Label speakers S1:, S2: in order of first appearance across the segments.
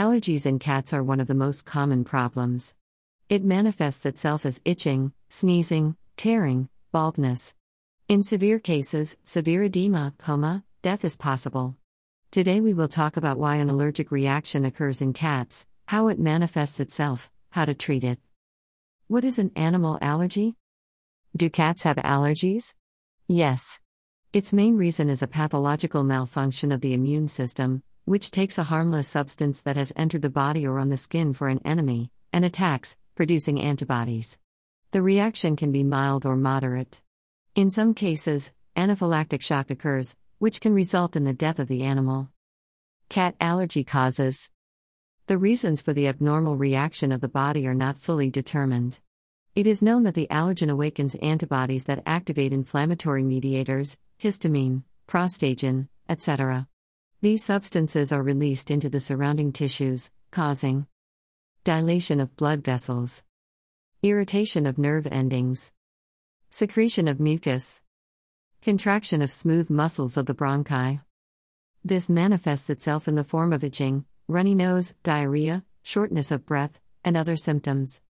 S1: Allergies in cats are one of the most common problems. It manifests itself as itching, sneezing, tearing, baldness. In severe cases, severe edema, coma, death is possible. Today we will talk about why an allergic reaction occurs in cats, how it manifests itself, how to treat it. What is an animal allergy? Do cats have allergies? Yes. Its main reason is a pathological malfunction of the immune system, which takes a harmless substance that has entered the body or on the skin for an enemy, and attacks, producing antibodies. The reaction can be mild or moderate. In some cases, anaphylactic shock occurs, which can result in the death of the animal. Cat allergy causes. The reasons for the abnormal reaction of the body are not fully determined. It is known that the allergen awakens antibodies that activate inflammatory mediators, histamine, prostagin, etc. These substances are released into the surrounding tissues, causing dilation of blood vessels, irritation of nerve endings, secretion of mucus, contraction of smooth muscles of the bronchi. This manifests itself in the form of itching, runny nose, diarrhea, shortness of breath, and other symptoms.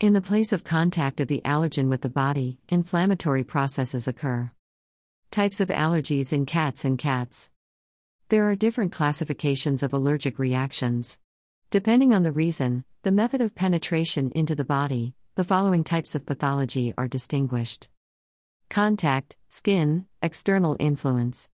S1: In the place of contact of the allergen with the body, inflammatory processes occur. Types of allergies in cats and cats. There are different classifications of allergic reactions. Depending on the reason, the method of penetration into the body, the following types of pathology are distinguished contact, skin, external influence,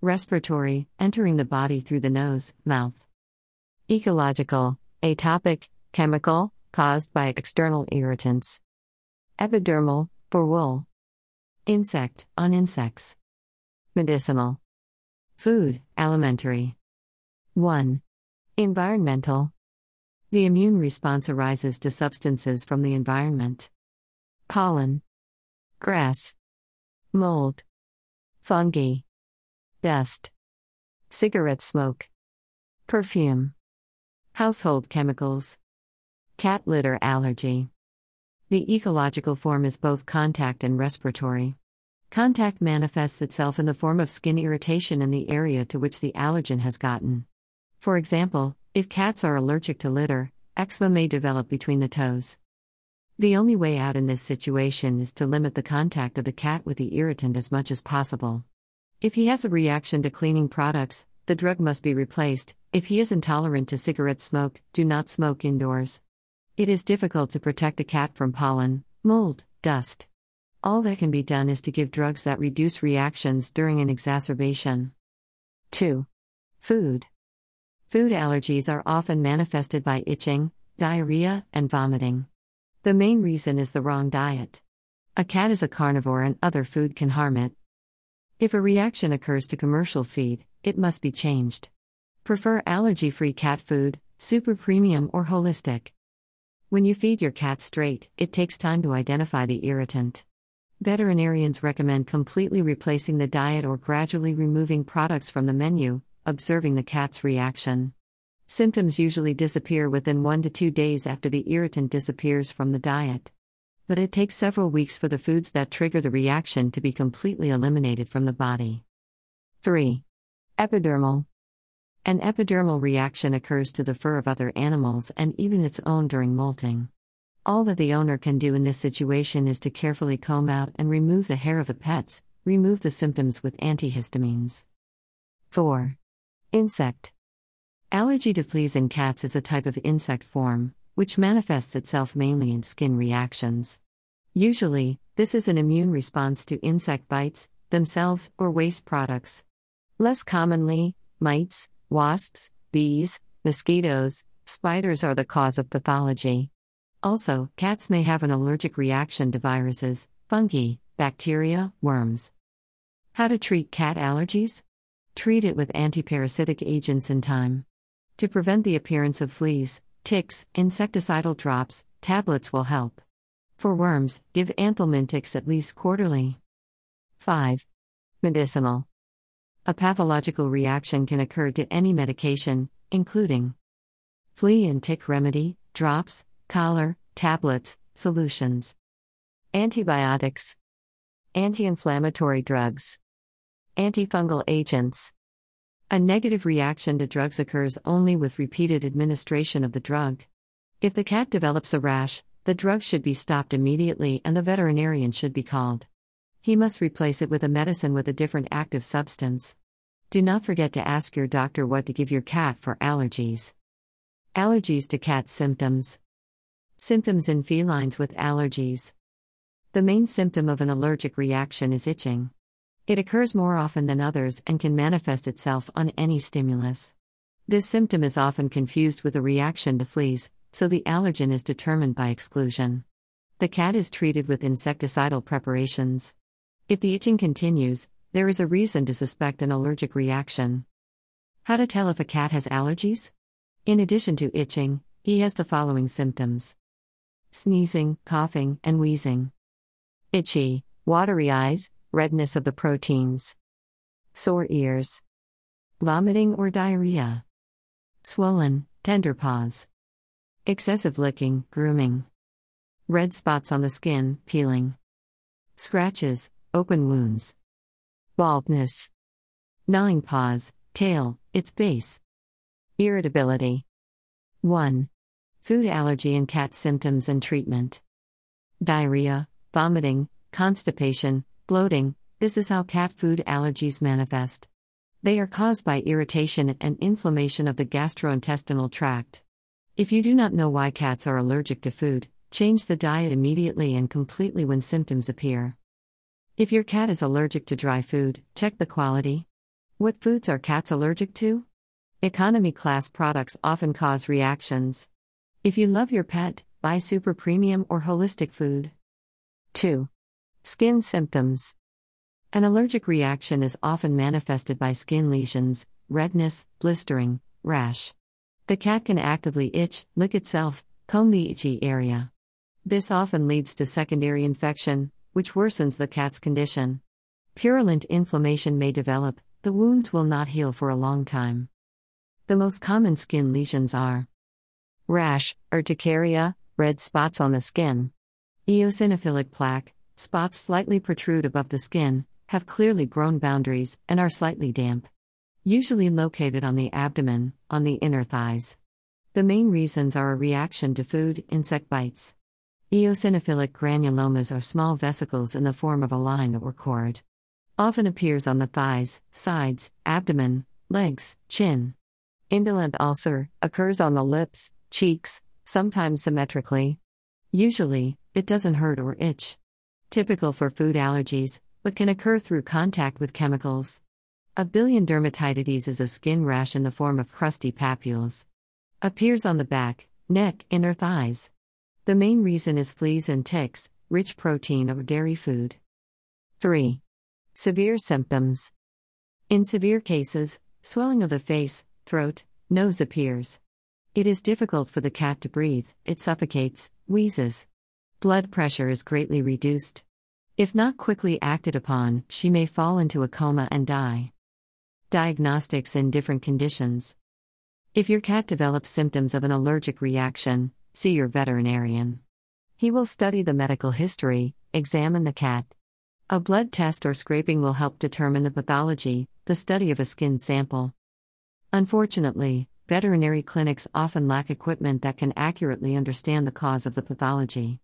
S1: respiratory, entering the body through the nose, mouth, ecological, atopic, chemical, caused by external irritants. Epidermal, for wool. Insect, on insects. Medicinal. Food, alimentary. 1. Environmental. The immune response arises to substances from the environment. Pollen. Grass. Mold. Fungi. Dust. Cigarette smoke. Perfume. Household chemicals. Cat litter allergy. The ecological form is both contact and respiratory. Contact manifests itself in the form of skin irritation in the area to which the allergen has gotten. For example, if cats are allergic to litter, eczema may develop between the toes. The only way out in this situation is to limit the contact of the cat with the irritant as much as possible. If he has a reaction to cleaning products, the drug must be replaced. If he is intolerant to cigarette smoke, do not smoke indoors. It is difficult to protect a cat from pollen, mold, dust. All that can be done is to give drugs that reduce reactions during an exacerbation. 2. Food. Food allergies are often manifested by itching, diarrhea, and vomiting. The main reason is the wrong diet. A cat is a carnivore and other food can harm it. If a reaction occurs to commercial feed, it must be changed. Prefer allergy free cat food, super premium or holistic. When you feed your cat straight, it takes time to identify the irritant. Veterinarians recommend completely replacing the diet or gradually removing products from the menu, observing the cat's reaction. Symptoms usually disappear within 1 to 2 days after the irritant disappears from the diet. But it takes several weeks for the foods that trigger the reaction to be completely eliminated from the body. 3. Epidermal an epidermal reaction occurs to the fur of other animals and even its own during molting. All that the owner can do in this situation is to carefully comb out and remove the hair of the pets, remove the symptoms with antihistamines. 4. Insect. Allergy to fleas in cats is a type of insect form, which manifests itself mainly in skin reactions. Usually, this is an immune response to insect bites, themselves, or waste products. Less commonly, mites, Wasps, bees, mosquitoes, spiders are the cause of pathology. Also, cats may have an allergic reaction to viruses, fungi, bacteria, worms. How to treat cat allergies? Treat it with antiparasitic agents in time. To prevent the appearance of fleas, ticks, insecticidal drops, tablets will help. For worms, give anthelmintics at least quarterly. 5. Medicinal. A pathological reaction can occur to any medication, including flea and tick remedy, drops, collar, tablets, solutions, antibiotics, anti inflammatory drugs, antifungal agents, A negative reaction to drugs occurs only with repeated administration of the drug. If the cat develops a rash, the drug should be stopped immediately and the veterinarian should be called. He must replace it with a medicine with a different active substance. Do not forget to ask your doctor what to give your cat for allergies. Allergies to cat symptoms. Symptoms in felines with allergies. The main symptom of an allergic reaction is itching. It occurs more often than others and can manifest itself on any stimulus. This symptom is often confused with a reaction to fleas, so the allergen is determined by exclusion. The cat is treated with insecticidal preparations. If the itching continues, there is a reason to suspect an allergic reaction. How to tell if a cat has allergies? In addition to itching, he has the following symptoms sneezing, coughing, and wheezing. Itchy, watery eyes, redness of the proteins, sore ears, vomiting or diarrhea, swollen, tender paws, excessive licking, grooming, red spots on the skin, peeling, scratches, open wounds, baldness, gnawing paws, tail, its base, irritability. 1. Food allergy in cats symptoms and treatment. Diarrhea, vomiting, constipation, bloating, this is how cat food allergies manifest. They are caused by irritation and inflammation of the gastrointestinal tract. If you do not know why cats are allergic to food, change the diet immediately and completely when symptoms appear. If your cat is allergic to dry food, check the quality. What foods are cats allergic to? Economy class products often cause reactions. If you love your pet, buy super premium or holistic food. 2. Skin symptoms. An allergic reaction is often manifested by skin lesions, redness, blistering, rash. The cat can actively itch, lick itself, comb the itchy area. This often leads to secondary infection, which worsens the cat's condition. Purulent inflammation may develop, the wounds will not heal for a long time. The most common skin lesions are rash, urticaria, red spots on the skin, eosinophilic plaque, spots slightly protrude above the skin, have clearly grown boundaries, and are slightly damp. Usually located on the abdomen, on the inner thighs. The main reasons are a reaction to food, insect bites. Eosinophilic granulomas are small vesicles in the form of a line or cord. Often appears on the thighs, sides, abdomen, legs, chin. Indolent ulcer occurs on the lips, cheeks, sometimes symmetrically. Usually, it doesn't hurt or itch typical for food allergies, but can occur through contact with chemicals. Miliary dermatitis is a skin rash in the form of crusty papules. Appears on the back, neck, inner thighs. The main reason is fleas and ticks, rich protein or dairy food. 3. Severe symptoms. In severe cases, swelling of the face, throat, nose appears. It is difficult for the cat to breathe, it suffocates, wheezes. Blood pressure is greatly reduced. If not quickly acted upon, she may fall into a coma and die. Diagnostics in different conditions. If your cat develops symptoms of an allergic reaction, see your veterinarian. He will study the medical history, examine the cat. A blood test or scraping will help determine the pathology, the study of a skin sample. Unfortunately, veterinary clinics often lack equipment that can accurately understand the cause of the pathology.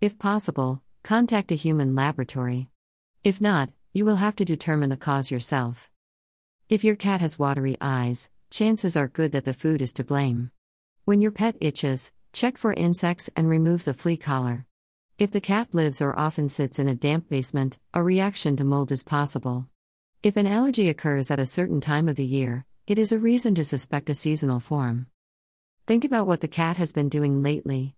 S1: If possible, contact a human laboratory. If not, you will have to determine the cause yourself. If your cat has watery eyes, chances are good that the food is to blame. When your pet itches, check for insects and remove the flea collar. If the cat lives or often sits in a damp basement, a reaction to mold is possible. If an allergy occurs at a certain time of the year, it is a reason to suspect a seasonal form. Think about what the cat has been doing lately.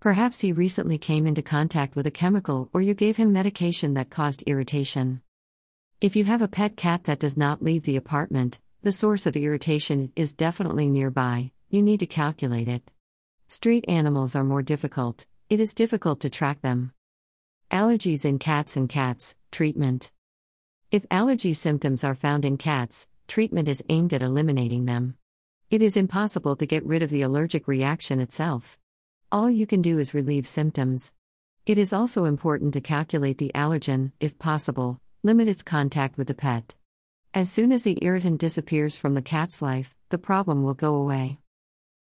S1: Perhaps he recently came into contact with a chemical or you gave him medication that caused irritation. If you have a pet cat that does not leave the apartment, the source of irritation is definitely nearby, you need to calculate it. Street animals are more difficult, it is difficult to track them. Allergies in cats and cats, treatment. If allergy symptoms are found in cats, treatment is aimed at eliminating them. It is impossible to get rid of the allergic reaction itself. All you can do is relieve symptoms. It is also important to calculate the allergen, if possible, limit its contact with the pet. As soon as the irritant disappears from the cat's life, the problem will go away.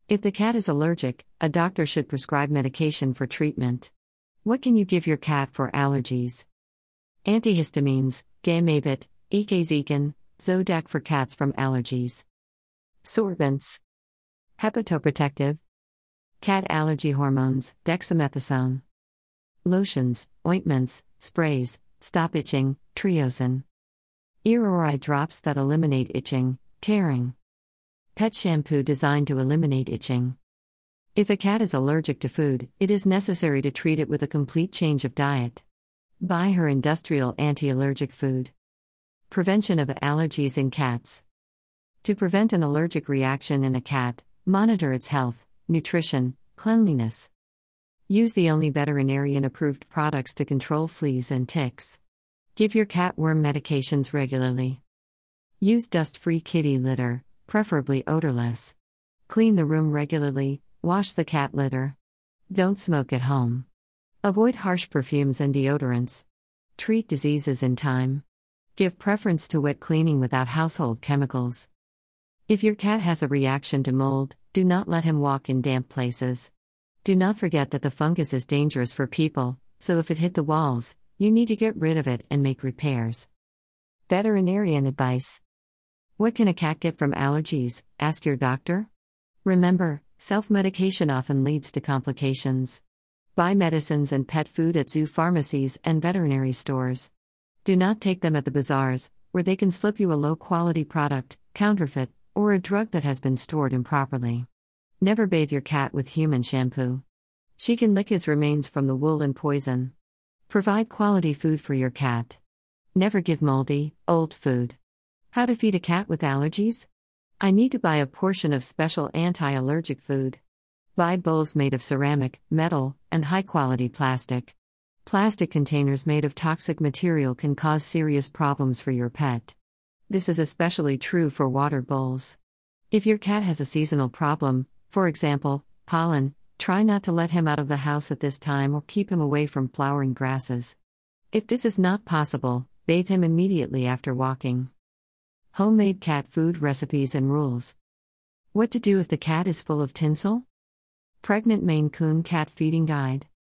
S1: If the cat is allergic, a doctor should prescribe medication for treatment. What can you give your cat for allergies? Antihistamines, Gamavit, Ecazecan, Zodac for cats from allergies. Sorbents. Hepatoprotective. Cat allergy hormones, dexamethasone. Lotions, ointments, sprays, stop itching, Triosyn. Ear or eye drops that eliminate itching, tearing. Pet shampoo designed to eliminate itching. If a cat is allergic to food, it is necessary to treat it with a complete change of diet. Buy her industrial anti allergic food. Prevention of allergies in cats. To prevent an allergic reaction in a cat, monitor its health, nutrition, cleanliness. Use the only veterinarian approved products to control fleas and ticks. Give your cat worm medications regularly. Use dust free kitty litter, preferably odorless. Clean the room regularly, wash the cat litter. Don't smoke at home. Avoid harsh perfumes and deodorants. Treat diseases in time. Give preference to wet cleaning without household chemicals. If your cat has a reaction to mold, do not let him walk in damp places. Do not forget that the fungus is dangerous for people, so if it hit the walls, you need to get rid of it and make repairs. Veterinarian advice What can a cat get from allergies? Ask your doctor. Remember, self medication often leads to complications. Buy medicines and pet food at zoo pharmacies and veterinary stores. Do not take them at the bazaars, where they can slip you a low quality product, counterfeit, or a drug that has been stored improperly. Never bathe your cat with human shampoo. She can lick his remains from the wool and poison. Provide quality food for your cat. Never give moldy, old food. How to feed a cat with allergies? I need to buy a portion of special anti allergic food. Buy bowls made of ceramic, metal, and high quality plastic. Plastic containers made of toxic material can cause serious problems for your pet. This is especially true for water bowls. If your cat has a seasonal problem, for example, pollen, try not to let him out of the house at this time or keep him away from flowering grasses. If this is not possible, bathe him immediately after walking. Homemade cat food recipes and rules. What to do if the cat is full of tinsel? Pregnant Maine Coon Cat Feeding Guide.